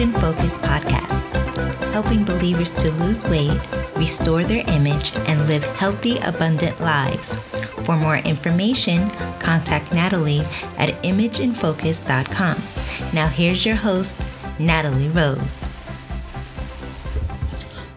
In Focus podcast, helping believers to lose weight, restore their image, and live healthy, abundant lives. For more information, contact Natalie at imageinfocus.com. Now, here's your host, Natalie Rose.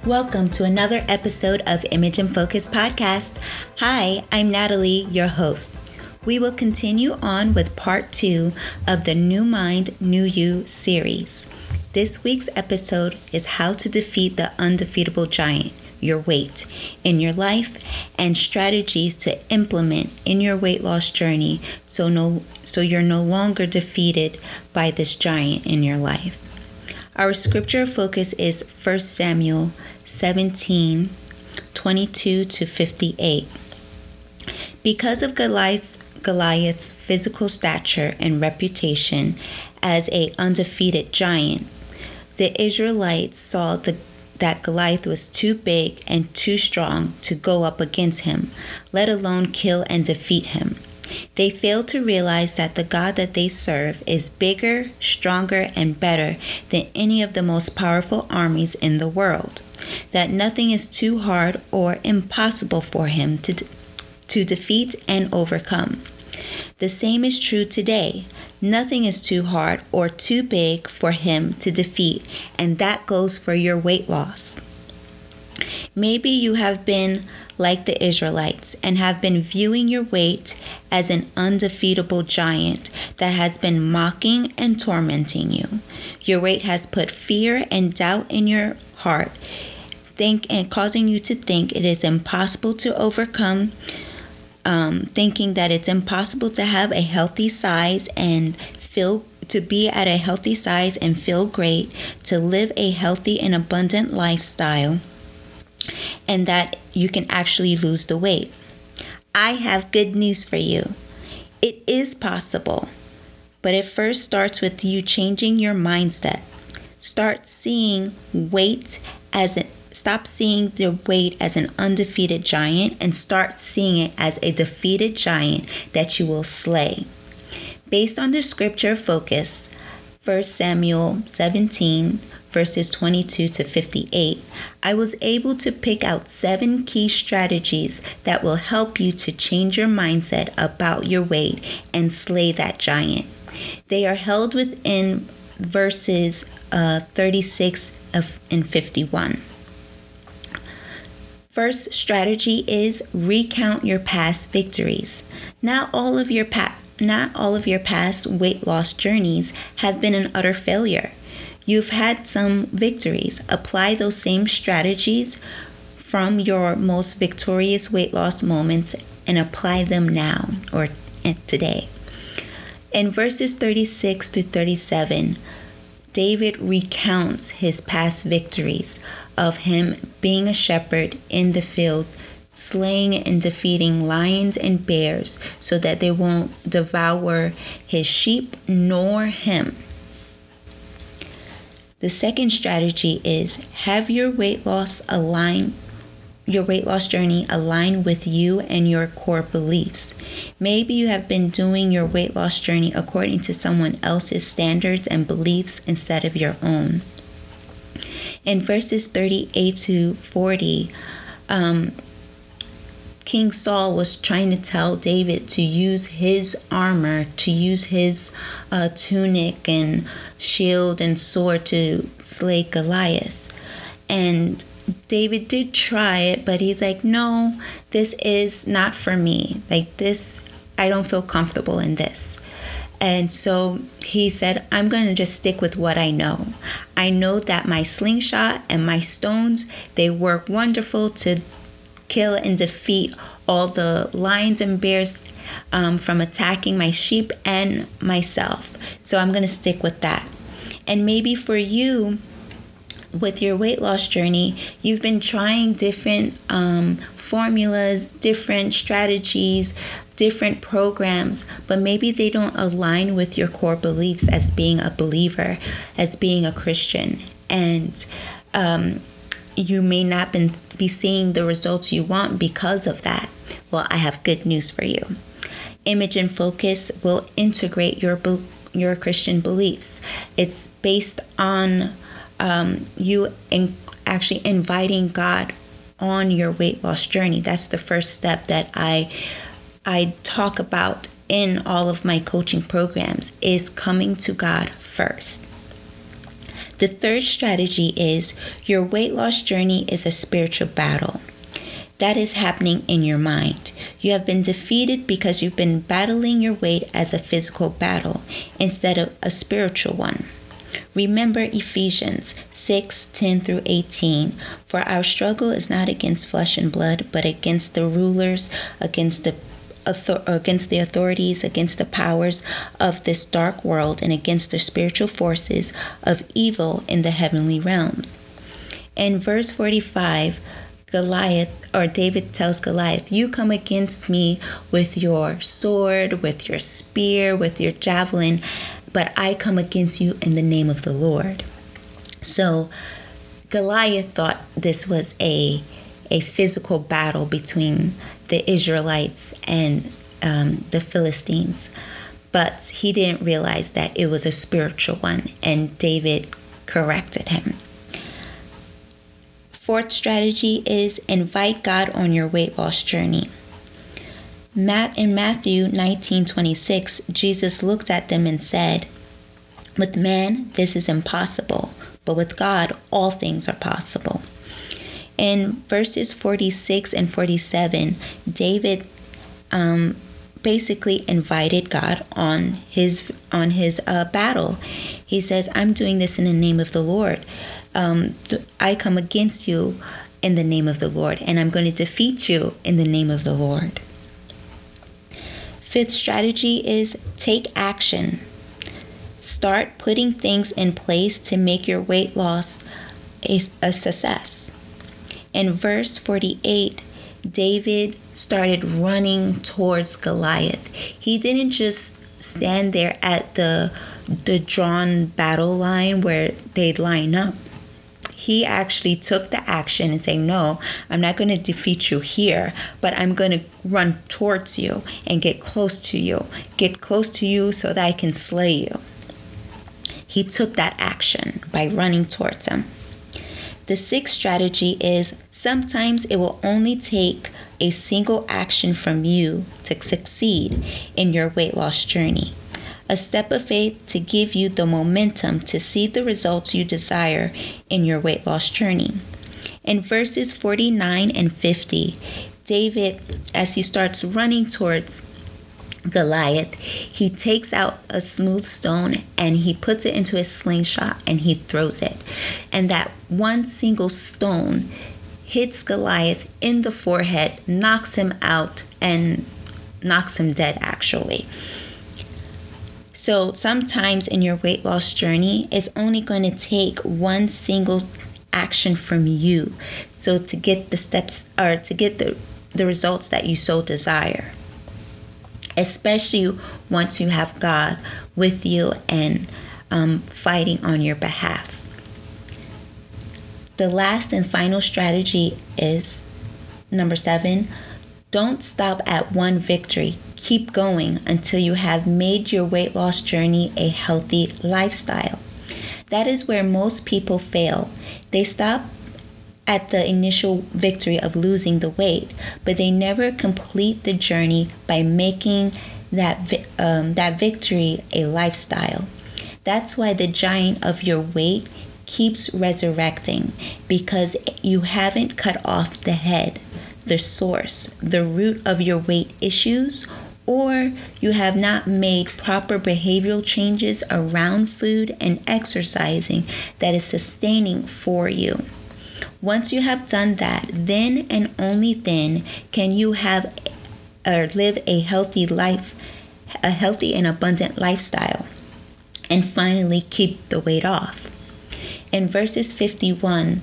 Welcome to another episode of Image and Focus podcast. Hi, I'm Natalie, your host. We will continue on with part two of the New Mind, New You series. This week's episode is how to defeat the undefeatable giant, your weight, in your life and strategies to implement in your weight loss journey so no so you're no longer defeated by this giant in your life. Our scripture focus is 1 Samuel 17 22 to 58. Because of Goliath's Goliath's physical stature and reputation as a undefeated giant, the Israelites saw the, that Goliath was too big and too strong to go up against him, let alone kill and defeat him. They failed to realize that the God that they serve is bigger, stronger, and better than any of the most powerful armies in the world. That nothing is too hard or impossible for him to, to defeat and overcome. The same is true today. Nothing is too hard or too big for him to defeat, and that goes for your weight loss. Maybe you have been like the Israelites and have been viewing your weight as an undefeatable giant that has been mocking and tormenting you. Your weight has put fear and doubt in your heart, think and causing you to think it is impossible to overcome um, thinking that it's impossible to have a healthy size and feel to be at a healthy size and feel great, to live a healthy and abundant lifestyle, and that you can actually lose the weight. I have good news for you. It is possible, but it first starts with you changing your mindset. Start seeing weight as an Stop seeing the weight as an undefeated giant and start seeing it as a defeated giant that you will slay. Based on the scripture focus, 1 Samuel 17, verses 22 to 58, I was able to pick out seven key strategies that will help you to change your mindset about your weight and slay that giant. They are held within verses uh, 36 and 51. First strategy is recount your past victories. Not all of your pa- not all of your past weight loss journeys have been an utter failure. You've had some victories. Apply those same strategies from your most victorious weight loss moments and apply them now or today. In verses 36 to 37, David recounts his past victories of him being a shepherd in the field, slaying and defeating lions and bears so that they won't devour his sheep nor him. The second strategy is have your weight loss align your weight loss journey align with you and your core beliefs. Maybe you have been doing your weight loss journey according to someone else's standards and beliefs instead of your own. In verses 38 to 40, um, King Saul was trying to tell David to use his armor, to use his uh, tunic and shield and sword to slay Goliath. And David did try it, but he's like, no, this is not for me. Like, this, I don't feel comfortable in this. And so he said, I'm going to just stick with what I know. I know that my slingshot and my stones, they work wonderful to kill and defeat all the lions and bears um, from attacking my sheep and myself. So I'm going to stick with that. And maybe for you, with your weight loss journey, you've been trying different um, formulas, different strategies, different programs, but maybe they don't align with your core beliefs as being a believer, as being a Christian. And um, you may not be seeing the results you want because of that. Well, I have good news for you. Image and Focus will integrate your your Christian beliefs. It's based on um, you in actually inviting God on your weight loss journey. That's the first step that I I talk about in all of my coaching programs is coming to God first. The third strategy is your weight loss journey is a spiritual battle. That is happening in your mind. You have been defeated because you've been battling your weight as a physical battle instead of a spiritual one. Remember Ephesians 6 10 through 18. For our struggle is not against flesh and blood, but against the rulers, against the against the authorities, against the powers of this dark world, and against the spiritual forces of evil in the heavenly realms. In verse 45, Goliath, or David tells Goliath, You come against me with your sword, with your spear, with your javelin, but I come against you in the name of the Lord. So Goliath thought this was a a physical battle between the Israelites and um, the Philistines, but he didn't realize that it was a spiritual one, and David corrected him. Fourth strategy is invite God on your weight loss journey. Matt in Matthew 19:26, Jesus looked at them and said, "With man this is impossible, but with God all things are possible." In verses 46 and 47, David um, basically invited God on his on his uh, battle. He says, "I'm doing this in the name of the Lord. Um, I come against you in the name of the Lord, and I'm going to defeat you in the name of the Lord." Fifth strategy is take action. Start putting things in place to make your weight loss a, a success. In verse 48, David started running towards Goliath. He didn't just stand there at the the drawn battle line where they'd line up he actually took the action and saying, No, I'm not going to defeat you here, but I'm going to run towards you and get close to you, get close to you so that I can slay you. He took that action by running towards him. The sixth strategy is sometimes it will only take a single action from you to succeed in your weight loss journey a step of faith to give you the momentum to see the results you desire in your weight loss journey. In verses 49 and 50, David, as he starts running towards Goliath, he takes out a smooth stone and he puts it into a slingshot and he throws it. And that one single stone hits Goliath in the forehead, knocks him out, and knocks him dead actually. So sometimes in your weight loss journey, it's only going to take one single action from you. So to get the steps or to get the, the results that you so desire. Especially once you have God with you and um, fighting on your behalf. The last and final strategy is number seven don't stop at one victory. Keep going until you have made your weight loss journey a healthy lifestyle. That is where most people fail. They stop at the initial victory of losing the weight, but they never complete the journey by making that um, that victory a lifestyle. That's why the giant of your weight keeps resurrecting because you haven't cut off the head the source, the root of your weight issues, or you have not made proper behavioral changes around food and exercising that is sustaining for you. Once you have done that, then and only then can you have or live a healthy life, a healthy and abundant lifestyle, and finally keep the weight off. In verses 51,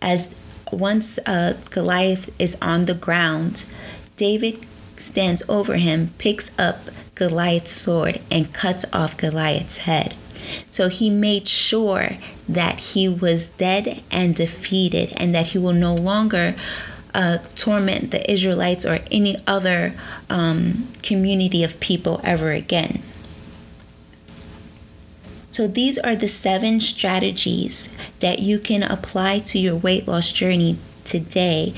as once uh, Goliath is on the ground, David stands over him, picks up Goliath's sword, and cuts off Goliath's head. So he made sure that he was dead and defeated, and that he will no longer uh, torment the Israelites or any other um, community of people ever again. So, these are the seven strategies that you can apply to your weight loss journey today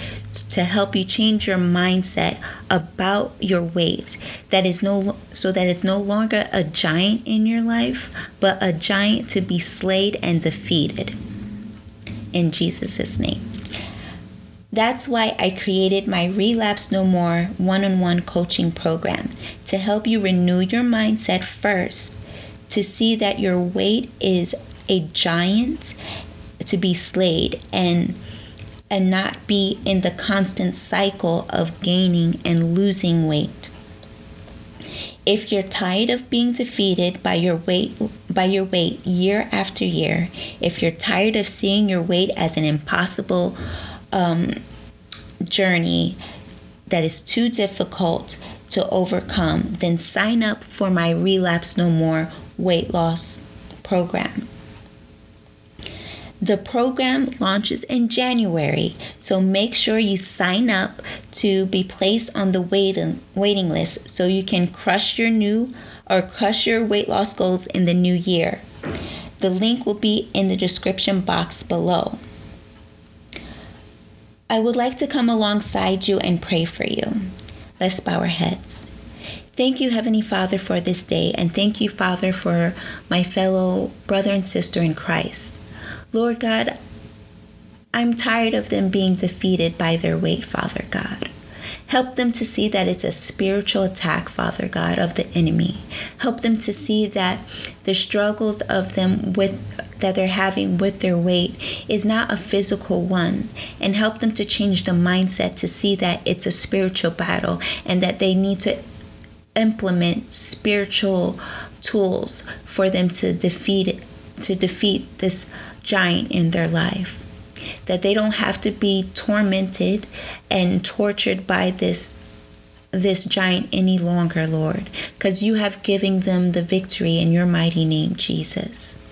to help you change your mindset about your weight. That is no so that it's no longer a giant in your life but a giant to be slayed and defeated. In Jesus' name. That's why I created my Relapse No More one on one coaching program to help you renew your mindset first, to see that your weight is a giant to be slayed and and not be in the constant cycle of gaining and losing weight. If you're tired of being defeated by your weight by your weight year after year, if you're tired of seeing your weight as an impossible um, journey that is too difficult to overcome, then sign up for my Relapse No More weight loss program. The program launches in January, so make sure you sign up to be placed on the waiting, waiting list so you can crush your new or crush your weight loss goals in the new year. The link will be in the description box below. I would like to come alongside you and pray for you. Let's bow our heads. Thank you, Heavenly Father, for this day, and thank you, Father, for my fellow brother and sister in Christ. Lord God, I'm tired of them being defeated by their weight, Father God. Help them to see that it's a spiritual attack, Father God, of the enemy. Help them to see that the struggles of them with that they're having with their weight is not a physical one and help them to change the mindset to see that it's a spiritual battle and that they need to implement spiritual tools for them to defeat to defeat this giant in their life that they don't have to be tormented and tortured by this this giant any longer, Lord, because you have given them the victory in your mighty name, Jesus.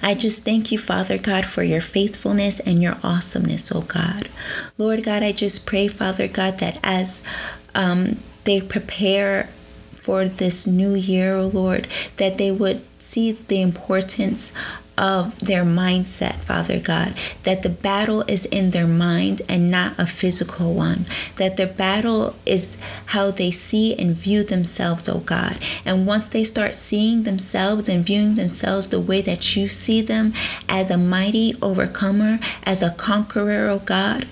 I just thank you, Father God, for your faithfulness and your awesomeness, oh God. Lord God, I just pray, Father God, that as um, they prepare for this new year, oh Lord, that they would see the importance of their mindset, Father God, that the battle is in their mind and not a physical one, that the battle is how they see and view themselves, oh God. And once they start seeing themselves and viewing themselves the way that you see them as a mighty overcomer, as a conqueror, oh God,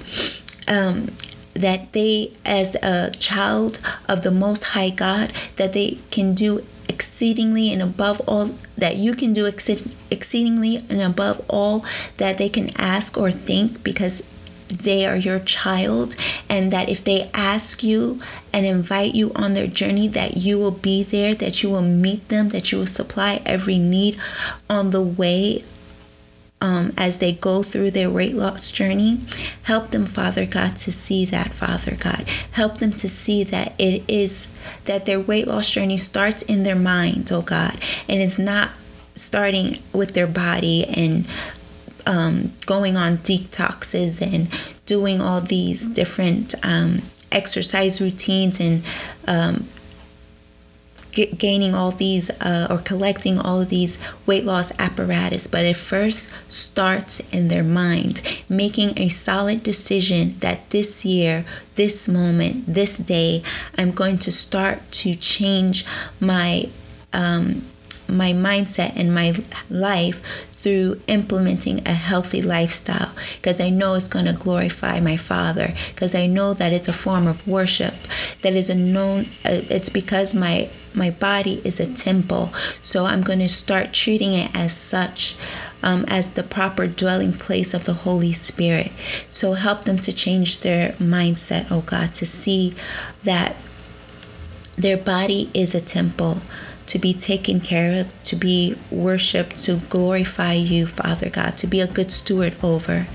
um, that they, as a child of the Most High God, that they can do exceedingly and above all that you can do exceedingly and above all that they can ask or think because they are your child and that if they ask you and invite you on their journey that you will be there that you will meet them that you will supply every need on the way um, as they go through their weight loss journey. Help them, Father God, to see that, Father God. Help them to see that it is that their weight loss journey starts in their mind, oh God, and it's not starting with their body and um, going on detoxes and doing all these different um, exercise routines and gaining all these uh, or collecting all of these weight loss apparatus, but it first starts in their mind, making a solid decision that this year, this moment, this day, I'm going to start to change my um, my mindset and my life through implementing a healthy lifestyle because I know it's going to glorify my Father because I know that it's a form of worship that is a known uh, it's because my my body is a temple so I'm going to start treating it as such um, as the proper dwelling place of the Holy Spirit so help them to change their mindset oh God to see that their body is a temple to be taken care of, to be worshiped, to glorify you, Father God, to be a good steward over.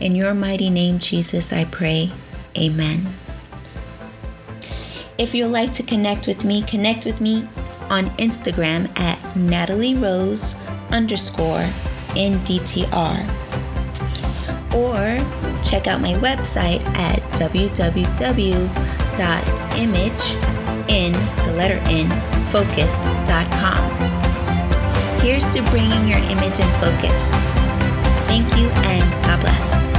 In your mighty name, Jesus, I pray. Amen. If you'd like to connect with me, connect with me on Instagram at Natalie Rose underscore NDTR. Or check out my website at www.image in the letter N focus.com. Here's to bringing your image in focus. Thank you and God bless.